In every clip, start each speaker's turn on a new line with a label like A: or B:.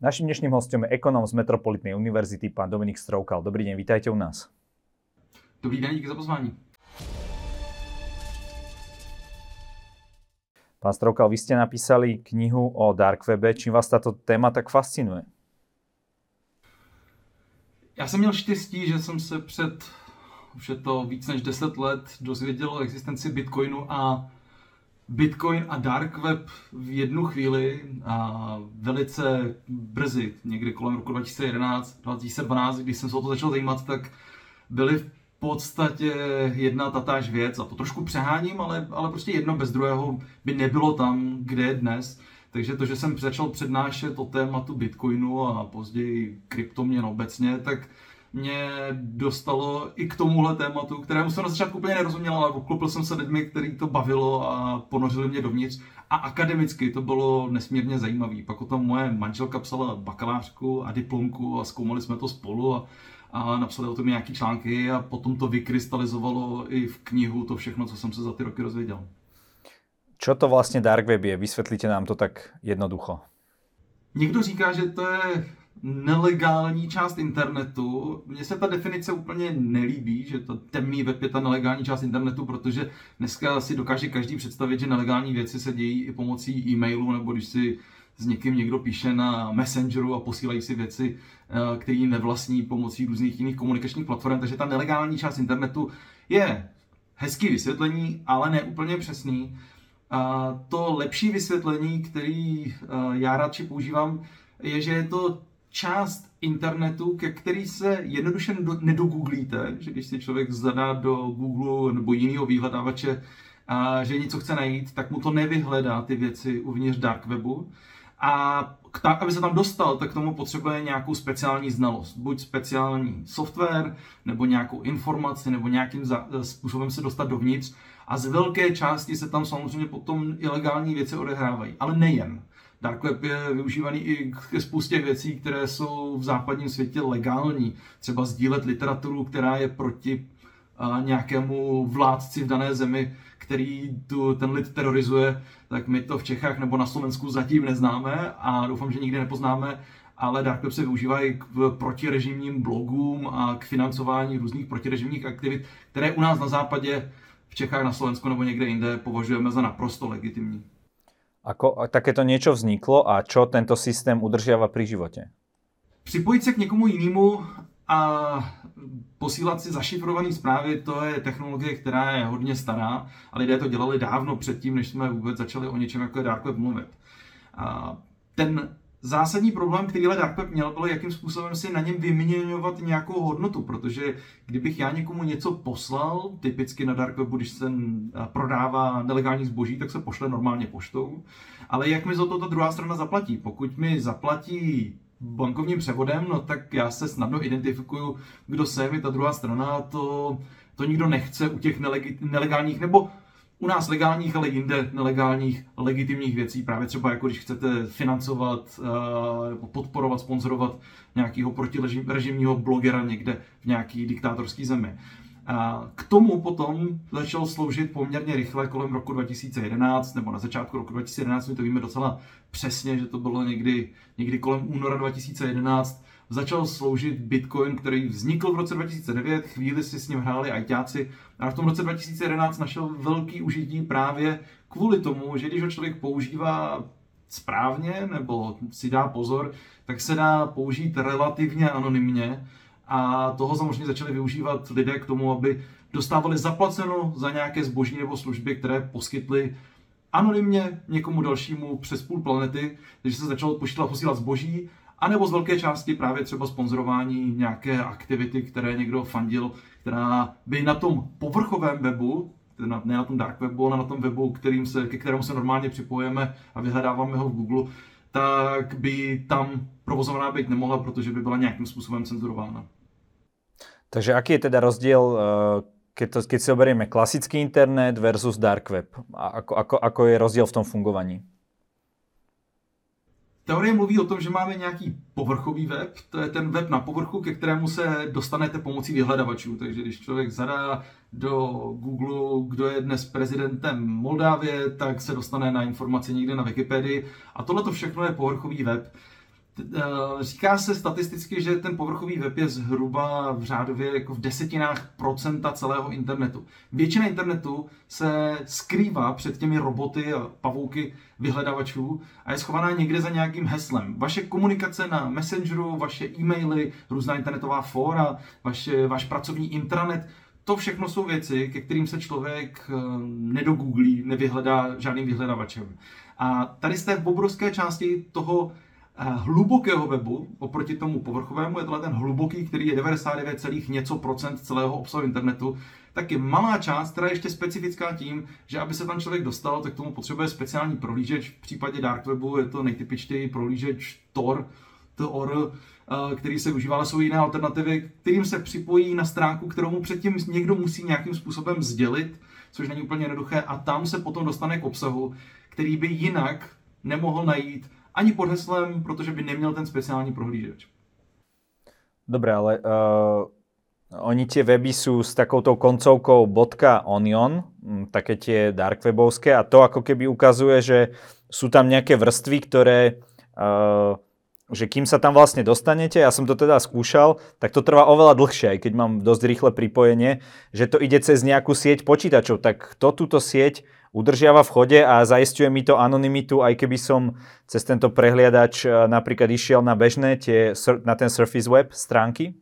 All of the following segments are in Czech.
A: Naším dnešným hostem je ekonom z Metropolitnej univerzity, pán Dominik Stroukal. Dobrý deň, vítajte u nás.
B: Dobrý den, díky za pozvání.
A: Pán Stroukal, vy ste napísali knihu o dark webe. Čím vás tato téma tak fascinuje?
B: Já jsem měl štěstí, že jsem se před už je to víc než 10 let dozvěděl o existenci Bitcoinu a Bitcoin a dark web v jednu chvíli a velice brzy, někdy kolem roku 2011, 2012, když jsem se o to začal zajímat, tak byly v podstatě jedna tatáž věc a to trošku přeháním, ale, ale prostě jedno bez druhého by nebylo tam, kde je dnes. Takže to, že jsem začal přednášet o tématu Bitcoinu a později kryptoměn obecně, tak mě dostalo i k tomuhle tématu, kterému jsem na začátku úplně nerozuměl, ale obklopil jsem se lidmi, který to bavilo a ponořili mě dovnitř. A akademicky to bylo nesmírně zajímavé. Pak o tom moje manželka psala bakalářku a diplomku a zkoumali jsme to spolu a, a napsali o tom nějaké články a potom to vykrystalizovalo i v knihu to všechno, co jsem se za ty roky dozvěděl.
A: Čo to vlastně dark web je? Vysvětlíte nám to tak jednoducho.
B: Někdo říká, že to je nelegální část internetu. Mně se ta definice úplně nelíbí, že to temný web je ta nelegální část internetu, protože dneska si dokáže každý představit, že nelegální věci se dějí i pomocí e-mailu, nebo když si s někým někdo píše na Messengeru a posílají si věci, eh, které nevlastní pomocí různých jiných komunikačních platform. Takže ta nelegální část internetu je hezký vysvětlení, ale ne úplně přesný. A to lepší vysvětlení, který eh, já radši používám, je, že je to část internetu, ke který se jednoduše nedogooglíte, že když si člověk zadá do Google nebo jiného vyhledávače, a že něco chce najít, tak mu to nevyhledá ty věci uvnitř dark webu. A tak, aby se tam dostal, tak k tomu potřebuje nějakou speciální znalost. Buď speciální software, nebo nějakou informaci, nebo nějakým způsobem se dostat dovnitř. A z velké části se tam samozřejmě potom ilegální věci odehrávají. Ale nejen. Dark web je využívaný i ke spoustě věcí, které jsou v západním světě legální. Třeba sdílet literaturu, která je proti nějakému vládci v dané zemi, který tu, ten lid terorizuje, tak my to v Čechách nebo na Slovensku zatím neznáme a doufám, že nikdy nepoznáme, ale Dark Web se využívá i k protirežimním blogům a k financování různých protirežimních aktivit, které u nás na západě, v Čechách, na Slovensku nebo někde jinde považujeme za naprosto legitimní.
A: Ako takéto niečo vzniklo a čo tento systém udržiava pri živote?
B: Připojit se k někomu jinému a posílat si zašifrované zprávy, to je technologie, která je hodně stará, ale lidé to dělali dávno předtím, než jsme vůbec začali o něčem jako je mluvit. A ten zásadní problém, který ale Dark Web měl, bylo, jakým způsobem si na něm vyměňovat nějakou hodnotu, protože kdybych já někomu něco poslal, typicky na Dark Webu, když se prodává nelegální zboží, tak se pošle normálně poštou, ale jak mi za to ta druhá strana zaplatí? Pokud mi zaplatí bankovním převodem, no tak já se snadno identifikuju, kdo jsem, je ta druhá strana, to, to nikdo nechce u těch nelegálních, nebo u nás legálních, ale jinde nelegálních, legitimních věcí, právě třeba jako když chcete financovat, uh, podporovat, sponzorovat nějakého protirežimního blogera někde v nějaký diktátorský zemi. A k tomu potom začal sloužit poměrně rychle kolem roku 2011, nebo na začátku roku 2011, my to víme docela přesně, že to bylo někdy, někdy kolem února 2011, začal sloužit Bitcoin, který vznikl v roce 2009, chvíli si s ním hráli ajťáci a v tom roce 2011 našel velký užití právě kvůli tomu, že když ho člověk používá správně nebo si dá pozor, tak se dá použít relativně anonymně a toho samozřejmě začali využívat lidé k tomu, aby dostávali zaplaceno za nějaké zboží nebo služby, které poskytly anonymně někomu dalšímu přes půl planety, takže se začalo posílat, posílat zboží, anebo z velké části právě třeba sponzorování nějaké aktivity, které někdo fandil, která by na tom povrchovém webu, ne na tom dark webu, ale na tom webu, kterým se, ke kterému se normálně připojeme a vyhledáváme ho v Google, tak by tam provozovaná být nemohla, protože by byla nějakým způsobem cenzurována.
A: Takže aký je teda rozdiel, eh, keď, to, keď si oberieme klasický internet versus dark web? A ako, ako, ako je rozdiel v tom fungovaní?
B: Teorie mluví o tom, že máme nějaký povrchový web, to je ten web na povrchu, ke kterému se dostanete pomocí vyhledavačů. Takže když člověk zadá do Google, kdo je dnes prezidentem Moldávie, tak se dostane na informace někde na Wikipedii. A tohle to všechno je povrchový web. Eh, říká se statisticky, že ten povrchový web je zhruba v řádově jako v desetinách procenta celého internetu. Většina internetu se skrývá před těmi roboty a pavouky vyhledavačů a je schovaná někde za nějakým heslem. Vaše komunikace na Messengeru, vaše e-maily, různá internetová fóra, vaše, váš pracovní intranet, to všechno jsou věci, ke kterým se člověk eh, nedogooglí, nevyhledá žádným vyhledavačem. A tady z té obrovské části toho hlubokého webu oproti tomu povrchovému, je tohle ten hluboký, který je 99, něco procent celého obsahu internetu, tak je malá část, která je ještě specifická tím, že aby se tam člověk dostal, tak tomu potřebuje speciální prohlížeč. V případě Dark Webu je to nejtypičtěji prohlížeč Tor, Tor, eh, který se užívá, ale jsou jiné alternativy, kterým se připojí na stránku, kterou mu předtím někdo musí nějakým způsobem sdělit, což není úplně jednoduché, a tam se potom dostane k obsahu, který by jinak nemohl najít ani pod heslem, protože by neměl ten speciální prohlížeč.
A: Dobre, ale uh, oni tie weby sú s takouto koncovkou .onion, hm, také tie dark webovské a to ako keby ukazuje, že sú tam nejaké vrstvy, ktoré uh, že kým sa tam vlastne dostanete, ja som to teda skúšal, tak to trvá oveľa dlhšie, aj keď mám dosť rýchle pripojenie, že to ide cez nejakú sieť počítačov. Tak kto túto sieť udržiava v chode a zaistuje mi to anonymitu, aj keby som cez tento prehliadač e, napríklad išiel na bežné, tie, na ten Surface Web stránky?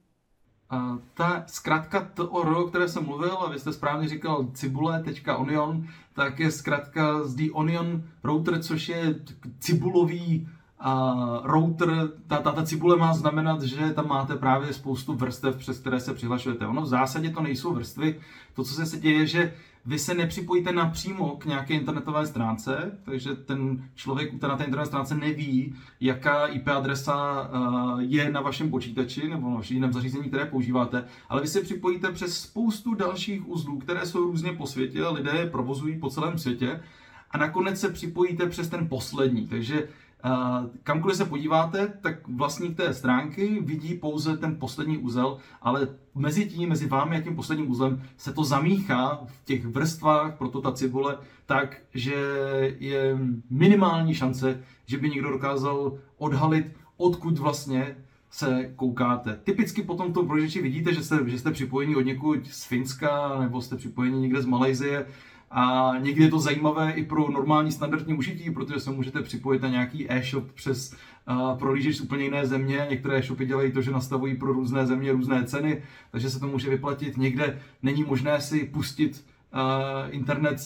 B: A ta zkrátka TOR, o které jsem mluvil, a vy jste správně říkal cibule.onion, tak je zkrátka z The Onion Router, což je cibulový a router, ta, ta, ta cibule má znamenat, že tam máte právě spoustu vrstev, přes které se přihlašujete. Ono v zásadě to nejsou vrstvy. To, co se děje, že vy se nepřipojíte napřímo k nějaké internetové stránce, takže ten člověk na té internetové stránce neví, jaká IP adresa eh, je na vašem počítači nebo na vašem jiném zařízení, které používáte, ale vy se připojíte přes spoustu dalších uzlů, které jsou různě po světě a lidé je provozují po celém světě a nakonec se připojíte přes ten poslední. Takže kamkoliv se podíváte, tak vlastník té stránky vidí pouze ten poslední úzel, ale mezi tím, mezi vámi a tím posledním úzlem se to zamíchá v těch vrstvách, proto ta cibule, tak, že je minimální šance, že by někdo dokázal odhalit, odkud vlastně se koukáte. Typicky potom v tom vidíte, že jste, že jste připojení od někud z Finska nebo jste připojení někde z Malajzie a někdy je to zajímavé i pro normální standardní užití, protože se můžete připojit na nějaký e-shop přes uh, z úplně jiné země. Některé e-shopy dělají to, že nastavují pro různé země různé ceny, takže se to může vyplatit. Někde není možné si pustit internet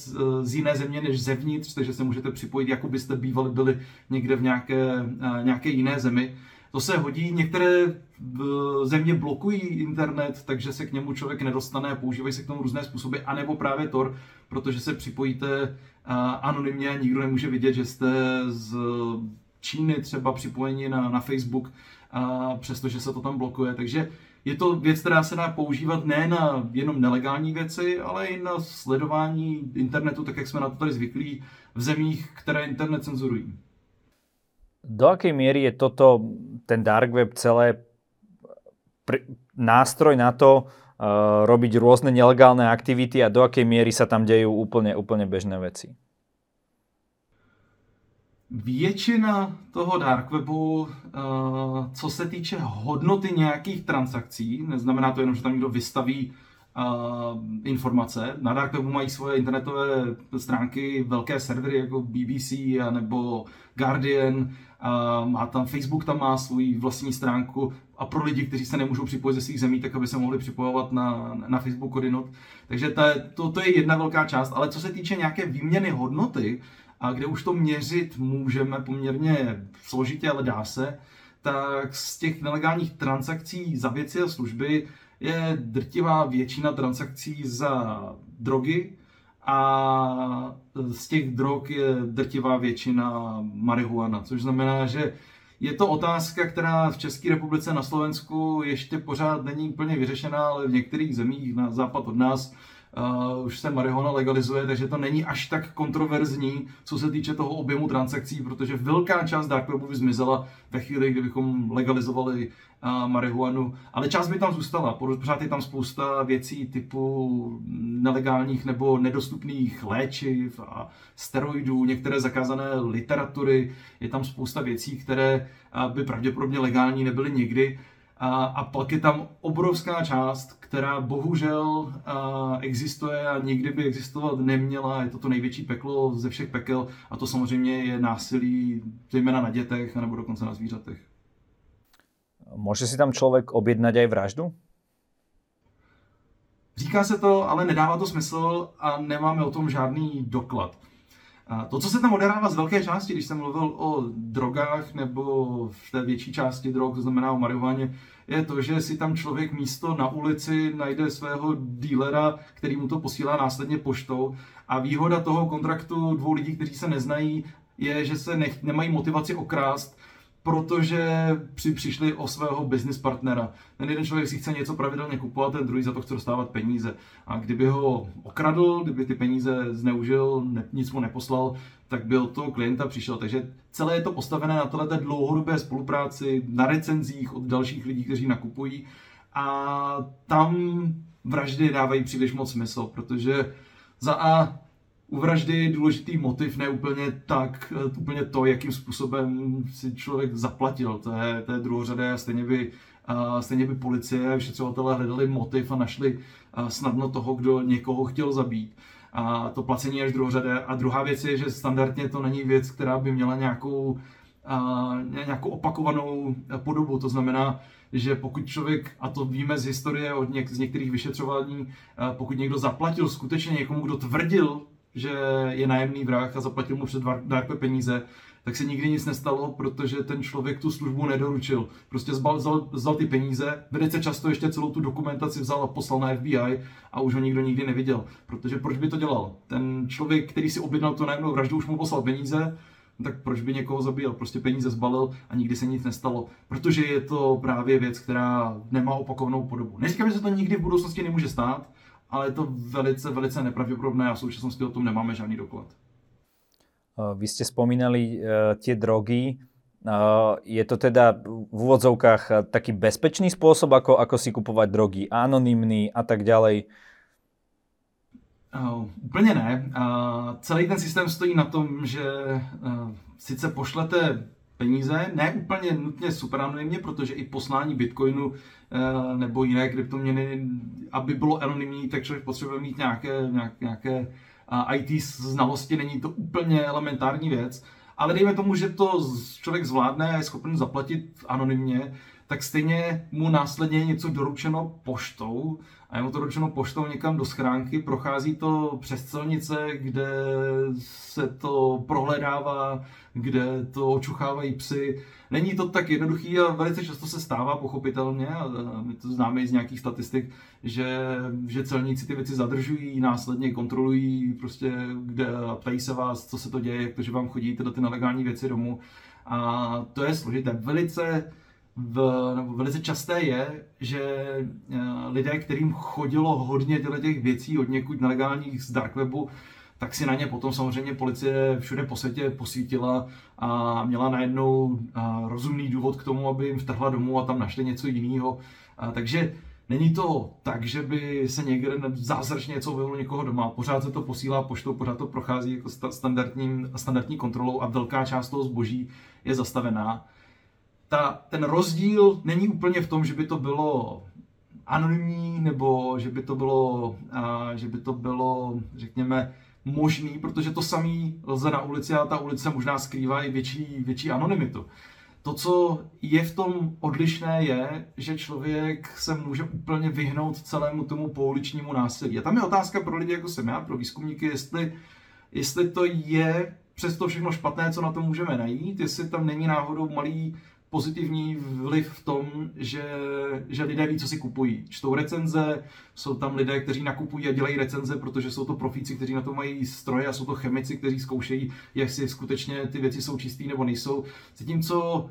B: z, jiné země než zevnitř, takže se můžete připojit, jako byste bývali byli někde v nějaké, nějaké jiné zemi. To se hodí, některé země blokují internet, takže se k němu člověk nedostane, používají se k tomu různé způsoby, anebo právě Tor, protože se připojíte anonymně, nikdo nemůže vidět, že jste z Číny třeba připojení na, na Facebook, a přestože se to tam blokuje. Takže je to věc, která se dá používat ne na jenom nelegální věci, ale i na sledování internetu, tak jak jsme na to tady zvyklí v zemích, které internet cenzurují.
A: Do akej miery je toto, ten dark web celé pr- nástroj na to uh, robiť rôzne nelegálne aktivity a do akej miery sa tam dejú úplne, úplne bežné veci?
B: Většina toho dark webu, uh, co se týče hodnoty nějakých transakcí, neznamená to jenom, že tam někdo vystaví informace. Na dark webu mají svoje internetové stránky velké servery jako BBC nebo Guardian, má tam Facebook tam má svůj vlastní stránku a pro lidi, kteří se nemůžou připojit ze svých zemí, tak aby se mohli připojovat na, na Facebook Odinot. Takže ta, to, to je jedna velká část, ale co se týče nějaké výměny hodnoty, a kde už to měřit můžeme poměrně složitě, ale dá se, tak z těch nelegálních transakcí za věci a služby je drtivá většina transakcí za drogy, a z těch drog je drtivá většina marihuana, což znamená, že je to otázka, která v České republice na Slovensku ještě pořád není úplně vyřešená, ale v některých zemích na západ od nás uh, už se marihuana legalizuje, takže to není až tak kontroverzní, co se týče toho objemu transakcí, protože velká část dark by zmizela ve chvíli, kdybychom legalizovali uh, marihuanu, ale část by tam zůstala. Pořád je tam spousta věcí typu nelegálních nebo nedostupných léčiv a steroidů, některé zakázané literatury, je tam spousta věcí, které uh, by pravděpodobně legální nebyly nikdy. A, a pak je tam obrovská část, která bohužel a, existuje a nikdy by existovat neměla. Je to to největší peklo ze všech pekel a to samozřejmě je násilí, zejména na dětech nebo dokonce na zvířatech.
A: Může si tam člověk objednat i vraždu?
B: Říká se to, ale nedává to smysl a nemáme o tom žádný doklad. A to, co se tam odehrává z velké části, když jsem mluvil o drogách nebo v té větší části drog, to znamená o marihuaně, je to, že si tam člověk místo na ulici najde svého dílera, který mu to posílá následně poštou. A výhoda toho kontraktu dvou lidí, kteří se neznají, je, že se nech, nemají motivaci okrást, protože při, přišli o svého business partnera. Ten jeden člověk si chce něco pravidelně kupovat, ten druhý za to chce dostávat peníze. A kdyby ho okradl, kdyby ty peníze zneužil, ne, nic mu neposlal, tak by od toho klienta přišel. Takže celé je to postavené na této dlouhodobé spolupráci, na recenzích od dalších lidí, kteří nakupují. A tam vraždy dávají příliš moc smysl, protože za A u vraždy je důležitý motiv, ne úplně tak, eh, úplně to, jakým způsobem si člověk zaplatil. To je, to je druhořadé, stejně by, uh, stejně by policie a vyšetřovatelé hledali motiv a našli uh, snadno toho, kdo někoho chtěl zabít. A to placení je až druhořadé. A druhá věc je, že standardně to není věc, která by měla nějakou, uh, nějakou opakovanou podobu. To znamená, že pokud člověk, a to víme z historie od něk, z některých vyšetřování, pokud někdo zaplatil skutečně někomu, kdo tvrdil, že je nájemný vrah a zaplatil mu před dárkové peníze, tak se nikdy nic nestalo, protože ten člověk tu službu nedoručil. Prostě zbal, vzal, vzal ty peníze, velice často ještě celou tu dokumentaci vzal a poslal na FBI a už ho nikdo nikdy neviděl. Protože proč by to dělal? Ten člověk, který si objednal tu nájemnou vraždu, už mu poslal peníze, tak proč by někoho zabíjel? Prostě peníze zbalil a nikdy se nic nestalo. Protože je to právě věc, která nemá opakovanou podobu. Neříkám, že se to nikdy v budoucnosti nemůže stát, ale je to velice, velice nepravděpodobné a v současnosti o tom nemáme žádný doklad.
A: Eh, vy ste spomínali uh, tie drogy. Uh, je to teda v úvodzovkách taký bezpečný spôsob, ako, ako si kupovať drogy, anonymný a tak ďalej?
B: Uh, úplně ne. Uh, celý ten systém stojí na tom, že uh, sice pošlete peníze, ne úplně nutně super anonymně, protože i poslání bitcoinu eh, nebo jiné kryptoměny, aby bylo anonymní, tak člověk potřebuje mít nějaké, nějaké, nějaké eh, IT znalosti, není to úplně elementární věc, ale dejme tomu, že to člověk zvládne a je schopen zaplatit anonymně, tak stejně mu následně něco doručeno poštou a je mu to doručeno poštou někam do schránky, prochází to přes celnice, kde se to prohledává, kde to očuchávají psy. Není to tak jednoduchý a velice často se stává pochopitelně, a my to známe i z nějakých statistik, že, že celníci ty věci zadržují, následně kontrolují prostě, kde a ptají se vás, co se to děje, jak to, že vám chodí tyhle ty nelegální věci domů. A to je složité. Velice v, nebo velice časté je, že eh, lidé, kterým chodilo hodně těch věcí od někud nelegálních z dark webu, tak si na ně potom samozřejmě policie všude po světě posvítila a měla najednou eh, rozumný důvod k tomu, aby jim vtrhla domů a tam našli něco jiného. Takže není to tak, že by se někde zázračně něco objevilo někoho doma. Pořád se to posílá poštou, pořád to prochází jako standardní, standardní kontrolou a velká část toho zboží je zastavená ta, ten rozdíl není úplně v tom, že by to bylo anonymní, nebo že by to bylo, a, že by to bylo, řekněme, možný, protože to samý lze na ulici a ta ulice možná skrývá i větší, větší anonymitu. To, co je v tom odlišné, je, že člověk se může úplně vyhnout celému tomu pouličnímu násilí. A tam je otázka pro lidi, jako jsem já, pro výzkumníky, jestli, jestli to je přes to všechno špatné, co na to můžeme najít, jestli tam není náhodou malý pozitivní vliv v tom, že, že lidé ví, co si kupují. Čtou recenze, jsou tam lidé, kteří nakupují a dělají recenze, protože jsou to profíci, kteří na to mají stroje a jsou to chemici, kteří zkoušejí, jestli skutečně ty věci jsou čisté nebo nejsou. Zatímco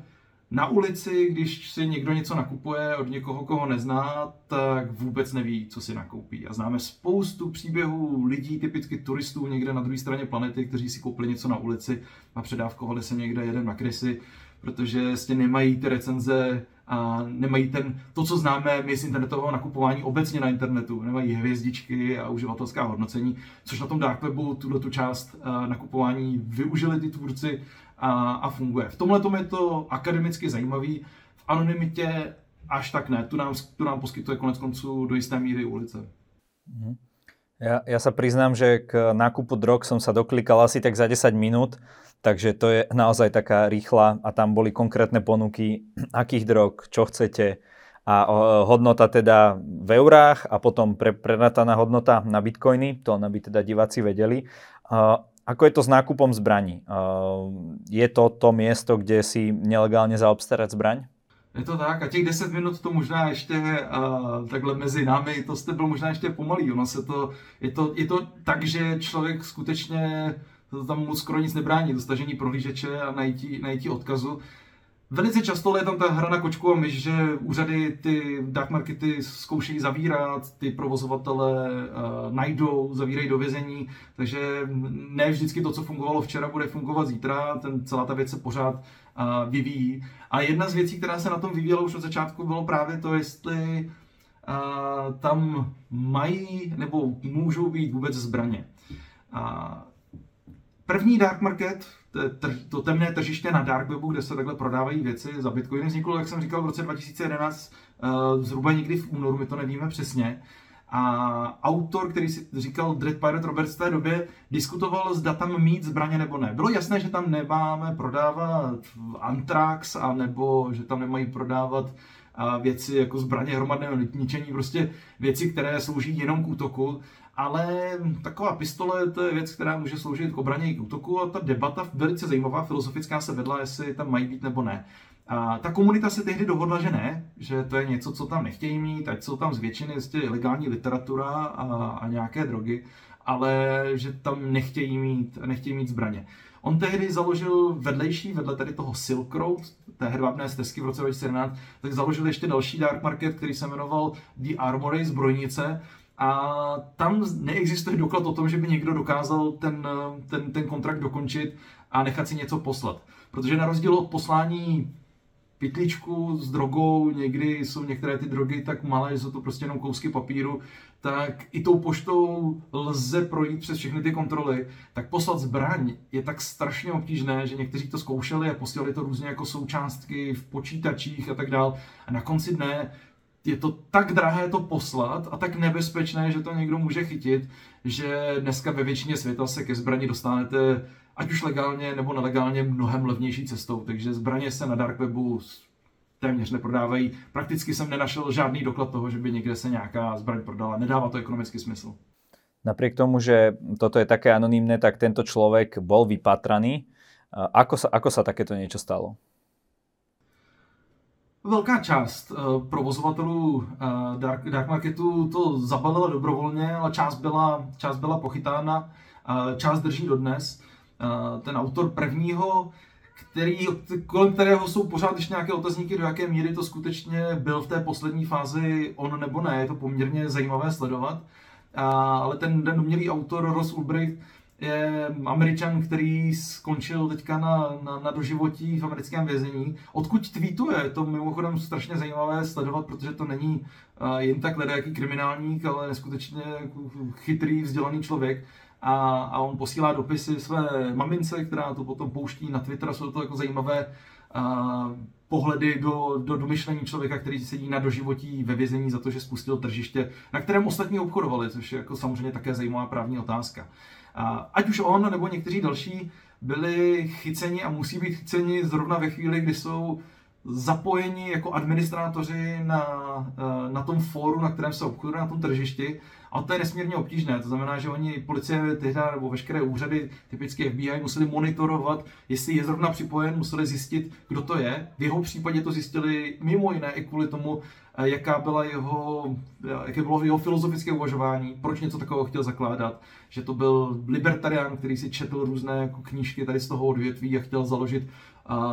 B: Na ulici, když si někdo něco nakupuje od někoho, koho nezná, tak vůbec neví, co si nakoupí. A známe spoustu příběhů lidí, typicky turistů někde na druhé straně planety, kteří si koupili něco na ulici a předávkovali se někde jeden na krysy, protože vlastně nemají ty recenze a nemají ten, to, co známe my z internetového nakupování obecně na internetu, nemají hvězdičky a uživatelská hodnocení, což na tom dark webu tuto tu část nakupování využili ty tvůrci a, a funguje. V tomhle tom je to akademicky zajímavý, v anonymitě až tak ne, tu nám, tu nám poskytuje konec konců do jisté míry ulice.
A: Mm-hmm. Ja, ja sa priznám, že k nákupu drog som sa doklikal asi tak za 10 minút, takže to je naozaj taká rýchla a tam boli konkrétne ponuky, akých drog, čo chcete a hodnota teda v eurách a potom pre, hodnota na bitcoiny, to aby teda diváci vedeli. Ako je to s nákupom zbraní? Je to to miesto, kde si nelegálne zaobstarať zbraň?
B: Je to tak a těch 10 minut to možná ještě uh, takhle mezi námi, to jste byl možná ještě pomalý. Ono se to, je, to, je to tak, že člověk skutečně to tam moc skoro nic nebrání, dostažení prohlížeče a najítí, najítí odkazu. Velice často je tam ta hra na kočku a myš, že úřady ty dark markety zkoušejí zavírat, ty provozovatele uh, najdou, zavírají do vězení, takže ne vždycky to, co fungovalo včera, bude fungovat zítra, ten, celá ta věc se pořád uh, vyvíjí. A jedna z věcí, která se na tom vyvíjela už od začátku, bylo právě to, jestli uh, tam mají nebo můžou být vůbec zbraně. Uh, první dark market, to, temné tržiště na dark webu, kde se takhle prodávají věci za bitcoiny, vzniklo, jak jsem říkal, v roce 2011, uh, zhruba někdy v únoru, my to nevíme přesně. A autor, který si říkal Dread Pirate Roberts v té době, diskutoval, zda tam mít zbraně nebo ne. Bylo jasné, že tam nemáme prodávat Antrax, a nebo že tam nemají prodávat věci jako zbraně hromadného ničení, prostě věci, které slouží jenom k útoku. Ale taková pistole to je věc, která může sloužit k obraně i k útoku a ta debata velice zajímavá, filozofická se vedla, jestli tam mají být nebo ne. A ta komunita se tehdy dohodla, že ne, že to je něco, co tam nechtějí mít, ať jsou tam z většiny jistě ilegální literatura a, a nějaké drogy, ale že tam nechtějí mít, nechtějí mít zbraně. On tehdy založil vedlejší, vedle tady toho Silk Road, té hedvábné stezky v roce 2017, tak založil ještě další dark market, který se jmenoval The Armory, zbrojnice, a tam neexistuje doklad o tom, že by někdo dokázal ten, ten, ten kontrakt dokončit a nechat si něco poslat. Protože na rozdíl od poslání pytličku s drogou, někdy jsou některé ty drogy tak malé, že jsou to prostě jenom kousky papíru, tak i tou poštou lze projít přes všechny ty kontroly, tak poslat zbraň je tak strašně obtížné, že někteří to zkoušeli a posílali to různě jako součástky v počítačích a tak dál. A na konci dne je to tak drahé to poslat a tak nebezpečné, že to někdo může chytit, že dneska ve většině světa se ke zbrani dostanete ať už legálně nebo nelegálně mnohem levnější cestou. Takže zbraně se na dark webu téměř neprodávají. Prakticky jsem nenašel žádný doklad toho, že by někde se nějaká zbraň prodala. Nedává to ekonomický smysl.
A: Napriek tomu, že toto je také anonymné, tak tento člověk bol vypatraný. Ako sa, ako sa takéto niečo stalo?
B: Velká část uh, provozovatelů uh, dark, dark marketu to zabalila dobrovolně, ale část byla, část byla pochytána, uh, část drží dodnes. Uh, ten autor prvního, který, kolem kterého jsou pořád ještě nějaké otazníky, do jaké míry to skutečně byl v té poslední fázi on nebo ne, je to poměrně zajímavé sledovat. Uh, ale ten, ten umělý autor Ross Ulbricht je američan, který skončil teďka na, na, na doživotí v americkém vězení. Odkud tweetuje, to mimochodem strašně zajímavé sledovat, protože to není uh, jen tak jaký kriminálník, ale neskutečně chytrý, vzdělaný člověk. A, a on posílá dopisy své mamince, která to potom pouští na Twitter. Jsou to jako zajímavé uh, pohledy do, do domyšlení člověka, který sedí na doživotí ve vězení za to, že spustil tržiště, na kterém ostatní obchodovali, což je jako samozřejmě také zajímavá právní otázka. Ať už on nebo někteří další byli chyceni a musí být chyceni zrovna ve chvíli, kdy jsou zapojeni jako administrátoři na, na tom fóru, na kterém se obchoduje, na tom tržišti. A to je nesmírně obtížné. To znamená, že oni, policie tehdy nebo veškeré úřady, typicky FBI, museli monitorovat, jestli je zrovna připojen, museli zjistit, kdo to je. V jeho případě to zjistili mimo jiné i kvůli tomu, jaká byla jeho, eh, jaké bylo jeho filozofické uvažování, proč něco takového chtěl zakládat, že to byl libertarián, který si četl různé jako knížky tady z toho odvětví a chtěl založit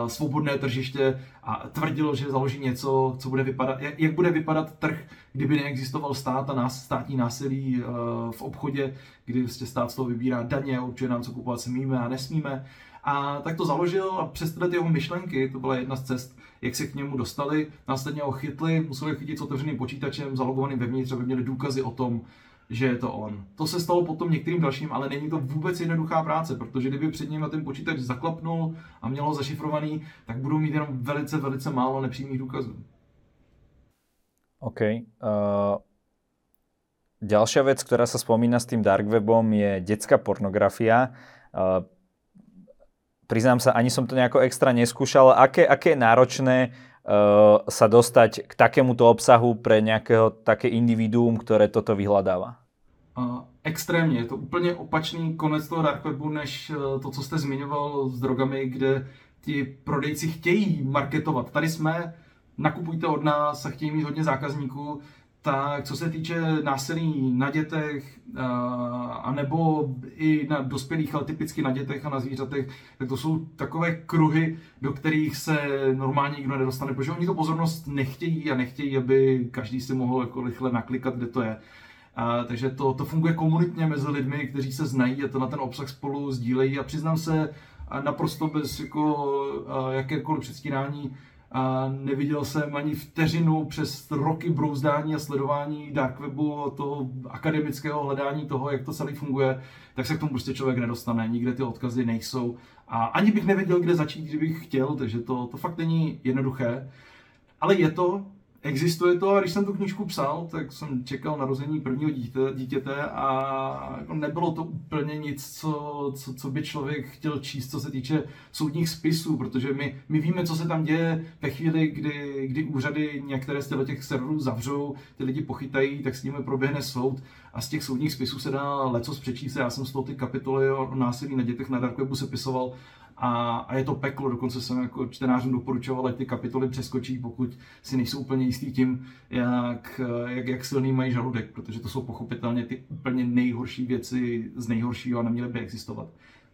B: svobodné tržiště a tvrdil, že založí něco, co bude vypadat, jak, jak bude vypadat trh, kdyby neexistoval stát a nás, státní násilí uh, v obchodě, kdy vlastně stát z toho vybírá daně, určuje nám, co kupovat smíme a nesmíme. A tak to založil a přes tyhle jeho myšlenky, to byla jedna z cest, jak se k němu dostali, následně ho chytli, museli chytit s otevřeným počítačem, zalogovaným vevnitř, aby měli důkazy o tom, že je to on. To se stalo potom některým dalším, ale není to vůbec jednoduchá práce, protože kdyby před ním na ten počítač zaklapnul a mělo zašifrovaný, tak budou mít jenom velice, velice málo nepřímých důkazů.
A: OK. Uh, ďalšia vec, ktorá sa spomína s tým dark webom je detská pornografia. Uh, priznám sa, ani som to nejako extra neskúšal. Aké, aké je náročné uh, sa dostať k takémuto obsahu pre nejakého také individuum, ktoré toto vyhľadáva?
B: Uh, extrémně. Je to úplně opačný konec toho dark webu, než uh, to, co jste zmiňoval s drogami, kde ti prodejci chtějí marketovat. Tady jsme, nakupujte od nás a chtějí mít hodně zákazníků, tak co se týče násilí na dětech, a nebo i na dospělých, ale typicky na dětech a na zvířatech, tak to jsou takové kruhy, do kterých se normálně nikdo nedostane, protože oni to pozornost nechtějí a nechtějí, aby každý si mohl jako rychle naklikat, kde to je. A, takže to, to funguje komunitně mezi lidmi, kteří se znají a to na ten obsah spolu sdílejí a přiznám se naprosto bez jako, jakékoliv předstírání, a neviděl jsem ani vteřinu přes roky brouzdání a sledování dark webu, toho akademického hledání toho, jak to celý funguje, tak se k tomu prostě člověk nedostane. Nikde ty odkazy nejsou. A ani bych nevěděl, kde začít, kdybych chtěl, takže to, to fakt není jednoduché. Ale je to, Existuje to a když jsem tu knižku psal, tak jsem čekal narození prvního dítěte, dítěte a jako nebylo to úplně nic, co, co, co by člověk chtěl číst, co se týče soudních spisů, protože my, my víme, co se tam děje ve chvíli, kdy, kdy úřady některé z těch serverů zavřou, ty lidi pochytají, tak s nimi proběhne soud a z těch soudních spisů se dá lecos přečíst. Já jsem z toho ty kapitoly o násilí na dětech na Darkwebu sepisoval a, a je to peklo, dokonce jsem jako čtenářům doporučoval, ať ty kapitoly přeskočí, pokud si nejsou úplně jistý tím, jak, jak, jak silný mají žaludek, protože to jsou pochopitelně ty úplně nejhorší věci z nejhoršího a neměly by existovat.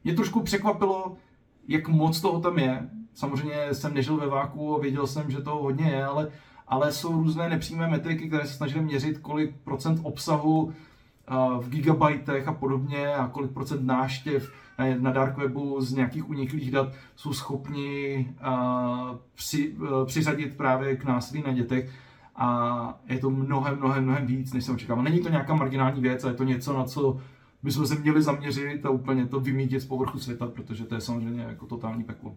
B: Mě trošku překvapilo, jak moc toho tam je. Samozřejmě jsem nežil ve váku a věděl jsem, že toho hodně je, ale, ale jsou různé nepřímé metriky, které se snažily měřit, kolik procent obsahu v gigabajtech a podobně a kolik procent náštěv na dark webu z nějakých uniklých dat jsou schopni při, přiřadit právě k násilí na dětech a je to mnohem, mnohem, mnohem víc, než jsem očekával. Není to nějaká marginální věc, ale je to něco, na co bychom se měli zaměřit a úplně to vymítit z povrchu světa, protože to je samozřejmě jako totální peklo.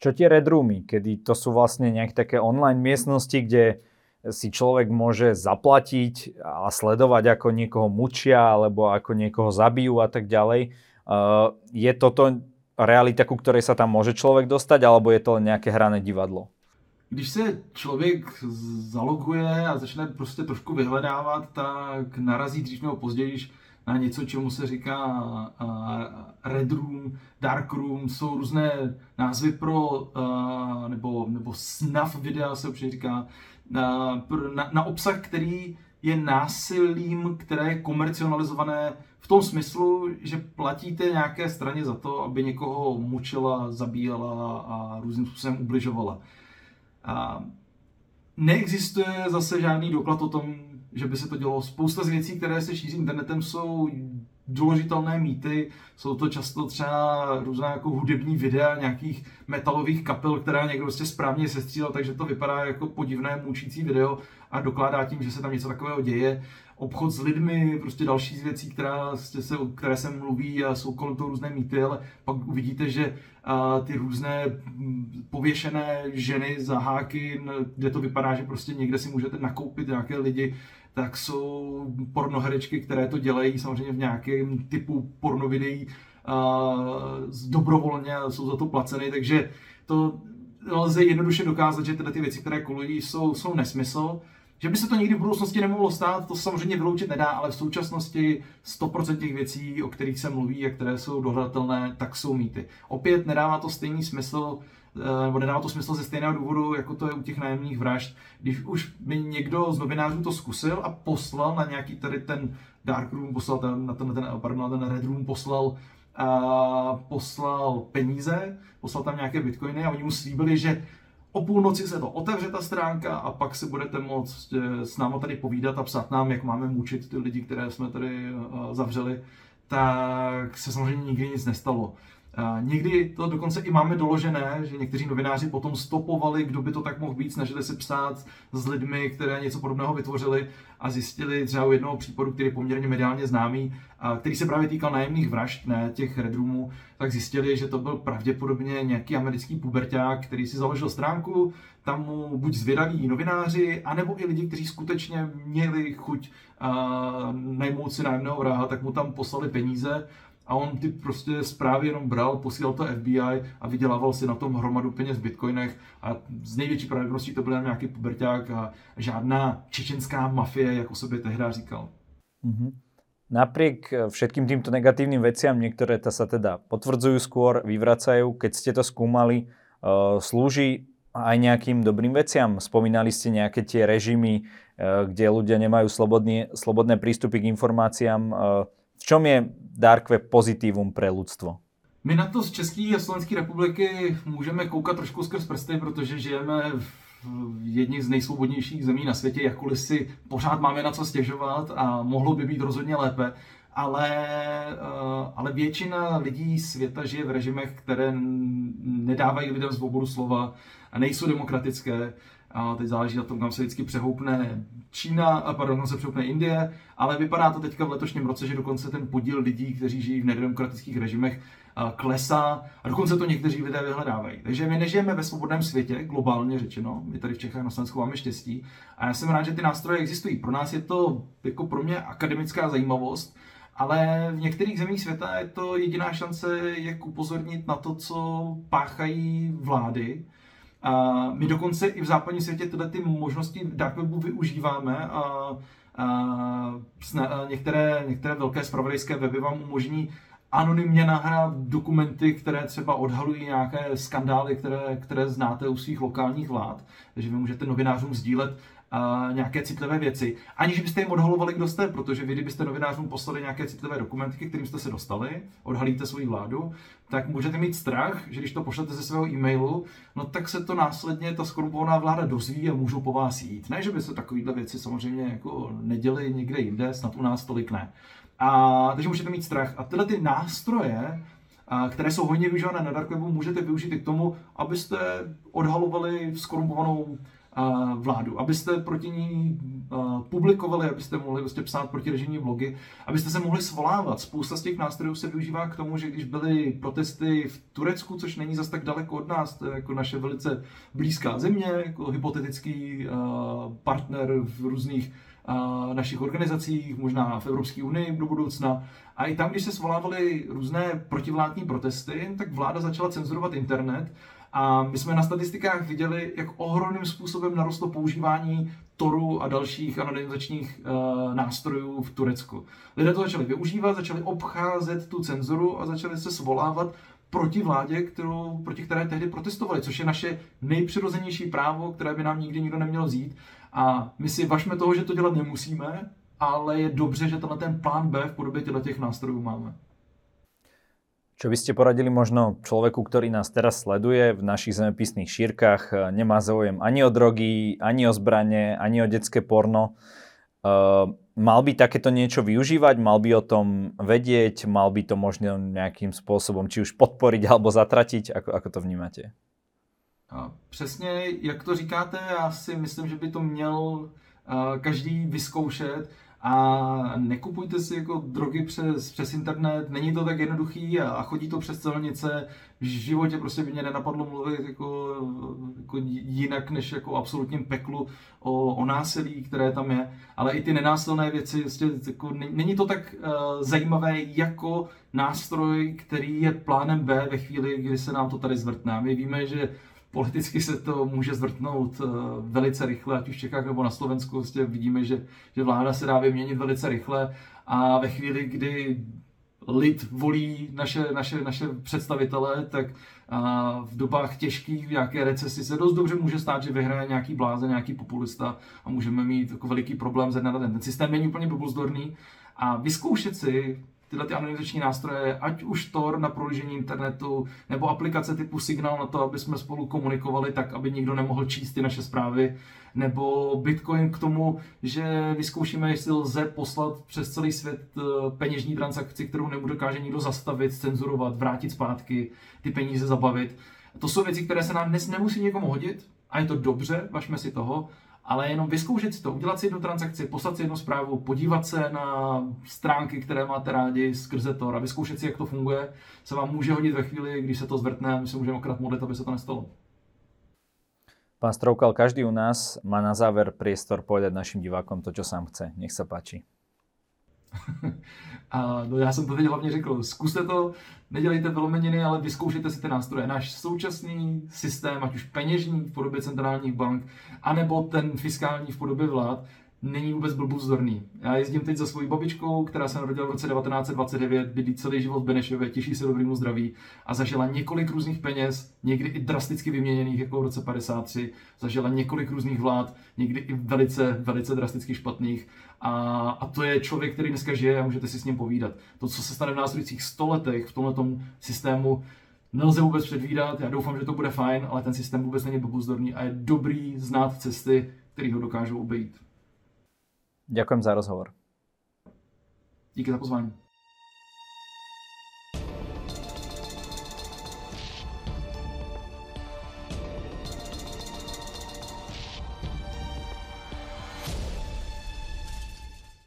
A: Čo tie red roomy, kedy to sú vlastne nejaké také online miestnosti, kde si človek môže zaplatiť a sledovať, ako niekoho mučia alebo ako niekoho zabijú a tak ďalej. Eh, je toto realita, ku ktorej sa tam môže človek dostať, alebo je to len nejaké hrané divadlo?
B: Když se člověk zaloguje a začne prostě trošku vyhledávat, tak narazí dřív nebo později na něco, čemu se říká Red Room, Dark Room, jsou různé názvy pro, nebo, nebo snuff videa se určitě říká, na, na, na obsah, který je násilím, které je komercionalizované v tom smyslu, že platíte nějaké straně za to, aby někoho mučila, zabíjela a různým způsobem ubližovala. A neexistuje zase žádný doklad o tom, že by se to dělo. Spousta z věcí, které se šíří internetem, jsou doložitelné mýty. Jsou to často třeba různá jako hudební videa nějakých metalových kapel, která někdo prostě správně sestřílel, takže to vypadá jako podivné mučící video a dokládá tím, že se tam něco takového děje. Obchod s lidmi, prostě další z věcí, která se, které se mluví a jsou kolem toho různé mýty, ale pak uvidíte, že a, ty různé pověšené ženy za háky, kde to vypadá, že prostě někde si můžete nakoupit nějaké lidi, tak jsou pornoherečky, které to dělají samozřejmě v nějakém typu pornovideí uh, dobrovolně a jsou za to placeny, takže to lze jednoduše dokázat, že tyhle ty věci, které kolují, jsou, jsou nesmysl. Že by se to nikdy v budoucnosti nemohlo stát, to samozřejmě vyloučit nedá, ale v současnosti 100% těch věcí, o kterých se mluví a které jsou dohledatelné, tak jsou mýty. Opět nedává to stejný smysl, nebo nedává to smysl ze stejného důvodu, jako to je u těch nájemních vražd. Když už by někdo z novinářů to zkusil a poslal na nějaký tady ten dark room, poslal ten, na ten, ten, pardon, na ten red room, poslal a poslal peníze, poslal tam nějaké bitcoiny a oni mu slíbili, že o půlnoci se to otevře ta stránka a pak si budete moct eh, s náma tady povídat a psát nám, jak máme mučit ty lidi, které jsme tady eh, zavřeli, tak se samozřejmě nikdy nic nestalo. Někdy to dokonce i máme doložené, že někteří novináři potom stopovali, kdo by to tak mohl být, snažili se psát s lidmi, které něco podobného vytvořili a zjistili třeba u jednoho případu, který je poměrně mediálně známý, který se právě týkal nájemných vražd, ne těch Red Roomů, tak zjistili, že to byl pravděpodobně nějaký americký puberták, který si založil stránku, tam mu buď zvědaví novináři, anebo i lidi, kteří skutečně měli chuť uh, najmout si nájemného vraha, tak mu tam poslali peníze a on ty prostě zprávy jenom bral, posílal to FBI a vydělával si na tom hromadu peněz v bitcoinech a z největší pravděpodobností to byl nějaký puberták a žádná čečenská mafie, jak o sobě tehdy říkal.
A: Mm-hmm. Napriek eh, všetkým týmto negatívnym veciam, niektoré sa teda potvrdzujú skôr, vyvracajú, keď ste to skúmali, uh, slúži aj nejakým dobrým veciam. Spomínali ste nejaké tie režimy, uh, kde ľudia nemajú slobodný, slobodné prístupy k informáciám. V čom je dark web pozitívum pre ľudstvo?
B: My na to z České a Slovenské republiky můžeme koukat trošku skrz prsty, protože žijeme v jedných z nejsvobodnějších zemí na světě, jakkoliv si pořád máme na co stěžovat a mohlo by být rozhodně lépe, ale, eh, ale většina lidí světa žije v režimech, které nedávají lidem svobodu slova a nejsou demokratické a teď záleží na tom, kam se vždycky přehoupne Čína, a pardon, kam se přehoupne Indie, ale vypadá to teďka v letošním roce, že dokonce ten podíl lidí, kteří žijí v nedemokratických režimech, klesá a dokonce to někteří lidé vyhledávají. Takže my nežijeme ve svobodném světě, globálně řečeno, my tady v Čechách na Slovensku máme štěstí a já jsem rád, že ty nástroje existují. Pro nás je to jako pro mě akademická zajímavost, ale v některých zemích světa je to jediná šance, jak upozornit na to, co páchají vlády, a my dokonce i v západním světě tyhle ty možnosti dark webu využíváme a, a, a některé, některé velké spravodajské weby vám umožní anonymně nahrát dokumenty, které třeba odhalují nějaké skandály, které, které znáte u svých lokálních vlád. Takže vy můžete novinářům sdílet uh, nějaké citlivé věci, aniž byste jim odhalovali, kdo jste, protože vy, kdybyste novinářům poslali nějaké citlivé dokumenty, kterým jste se dostali, odhalíte svoji vládu, tak můžete mít strach, že když to pošlete ze svého e-mailu, no tak se to následně ta skorumpovaná vláda dozví a můžou po vás jít. Ne, že by se takovéhle věci samozřejmě jako neděly někde jinde, snad u nás tolik ne. A, takže můžete mít strach. A tyhle ty nástroje, a, které jsou hodně využívané na Darkwebu, můžete využít i k tomu, abyste odhalovali skorumpovanou vládu, abyste proti ní publikovali, abyste mohli vlastně psát protirežimní blogy, abyste se mohli svolávat. Spousta z těch nástrojů se využívá k tomu, že když byly protesty v Turecku, což není zas tak daleko od nás, to je jako naše velice blízká země, jako hypotetický partner v různých našich organizacích, možná v Evropské unii do budoucna. A i tam, když se svolávaly různé protivládní protesty, tak vláda začala cenzurovat internet a my jsme na statistikách viděli, jak ohromným způsobem narostlo používání Toru a dalších anonymizačních uh, nástrojů v Turecku. Lidé to začali využívat, začali obcházet tu cenzuru a začali se svolávat proti vládě, kterou, proti které tehdy protestovali, což je naše nejpřirozenější právo, které by nám nikdy nikdo neměl vzít. A my si vašme toho, že to dělat nemusíme, ale je dobře, že tenhle ten plán B v podobě těch nástrojů máme.
A: Čo by ste poradili možno človeku, ktorý nás teraz sleduje v našich zemepisných šírkach, e, nemá záujem ani o drogy, ani o zbranie, ani o detské porno. Uh, mal by takéto niečo využívať, mal by o tom vedieť, mal by to možno nejakým spôsobom či už podporiť alebo zatratiť, ako, ako to vnímate?
B: Přesně, jak to říkáte, já si myslím, že by to měl uh, každý vyzkoušet a nekupujte si jako drogy přes, přes internet, není to tak jednoduchý a, a chodí to přes celnice. V životě prostě by mě nenapadlo mluvit jako, jako jinak než jako absolutním peklu o, o násilí, které tam je, ale i ty nenásilné věci, prostě, jako, není to tak uh, zajímavé jako nástroj, který je plánem B ve chvíli, kdy se nám to tady zvrtne. My víme, že politicky se to může zvrtnout eh, velice rychle, ať už v Čechách nebo na Slovensku. Vlastně vidíme, že, že vláda se dá vyměnit velice rychle a ve chvíli, kdy lid volí naše, naše, naše představitele, tak a v dobách těžkých, v nějaké recesi se dost dobře může stát, že vyhraje nějaký bláze, nějaký populista a můžeme mít jako veliký problém ze na den. Ten systém není úplně blbozdorný a vyzkoušet si tyhle ty anonymizační nástroje, ať už Tor na prolížení internetu, nebo aplikace typu Signal na to, aby jsme spolu komunikovali tak, aby nikdo nemohl číst ty naše zprávy, nebo Bitcoin k tomu, že vyzkoušíme, jestli lze poslat přes celý svět eh, peněžní transakci, kterou nedokáže nikdo zastavit, cenzurovat, vrátit zpátky, ty peníze zabavit. To jsou věci, které se nám dnes nemusí někomu hodit a je to dobře, važme si toho, ale jenom vyzkoušet si to, udělat si jednu transakci, poslat si jednu zprávu, podívat se na stránky, které máte rádi skrze to a vyzkoušet si, jak to funguje, se vám může hodit ve chvíli, když se to zvrtne a my se můžeme akorát modlit, aby se to nestalo.
A: Pán Stroukal, každý u nás má na záver priestor povedať našim divákom to, čo sám chce. Nech sa páči.
B: A no já jsem to teď hlavně řekl, zkuste to, nedělejte vylomeniny, ale vyzkoušejte si ty nástroje. Náš současný systém, ať už peněžní v podobě centrálních bank, anebo ten fiskální v podobě vlád, není vůbec blbůzdorný. Já jezdím teď za svojí babičkou, která se narodila v roce 1929, bydlí celý život v Benešově, těší se dobrému zdraví a zažila několik různých peněz, někdy i drasticky vyměněných, jako v roce 53, zažila několik různých vlád, někdy i velice, velice drasticky špatných. A, a to je člověk, který dneska žije a můžete si s ním povídat. To, co se stane v následujících 100 letech v tomto systému, nelze vůbec předvídat. Já doufám, že to bude fajn, ale ten systém vůbec není blbůzdorný a je dobrý znát cesty, které ho dokážou obejít.
A: Ďakujem za rozhovor.
B: Díky za pozvání.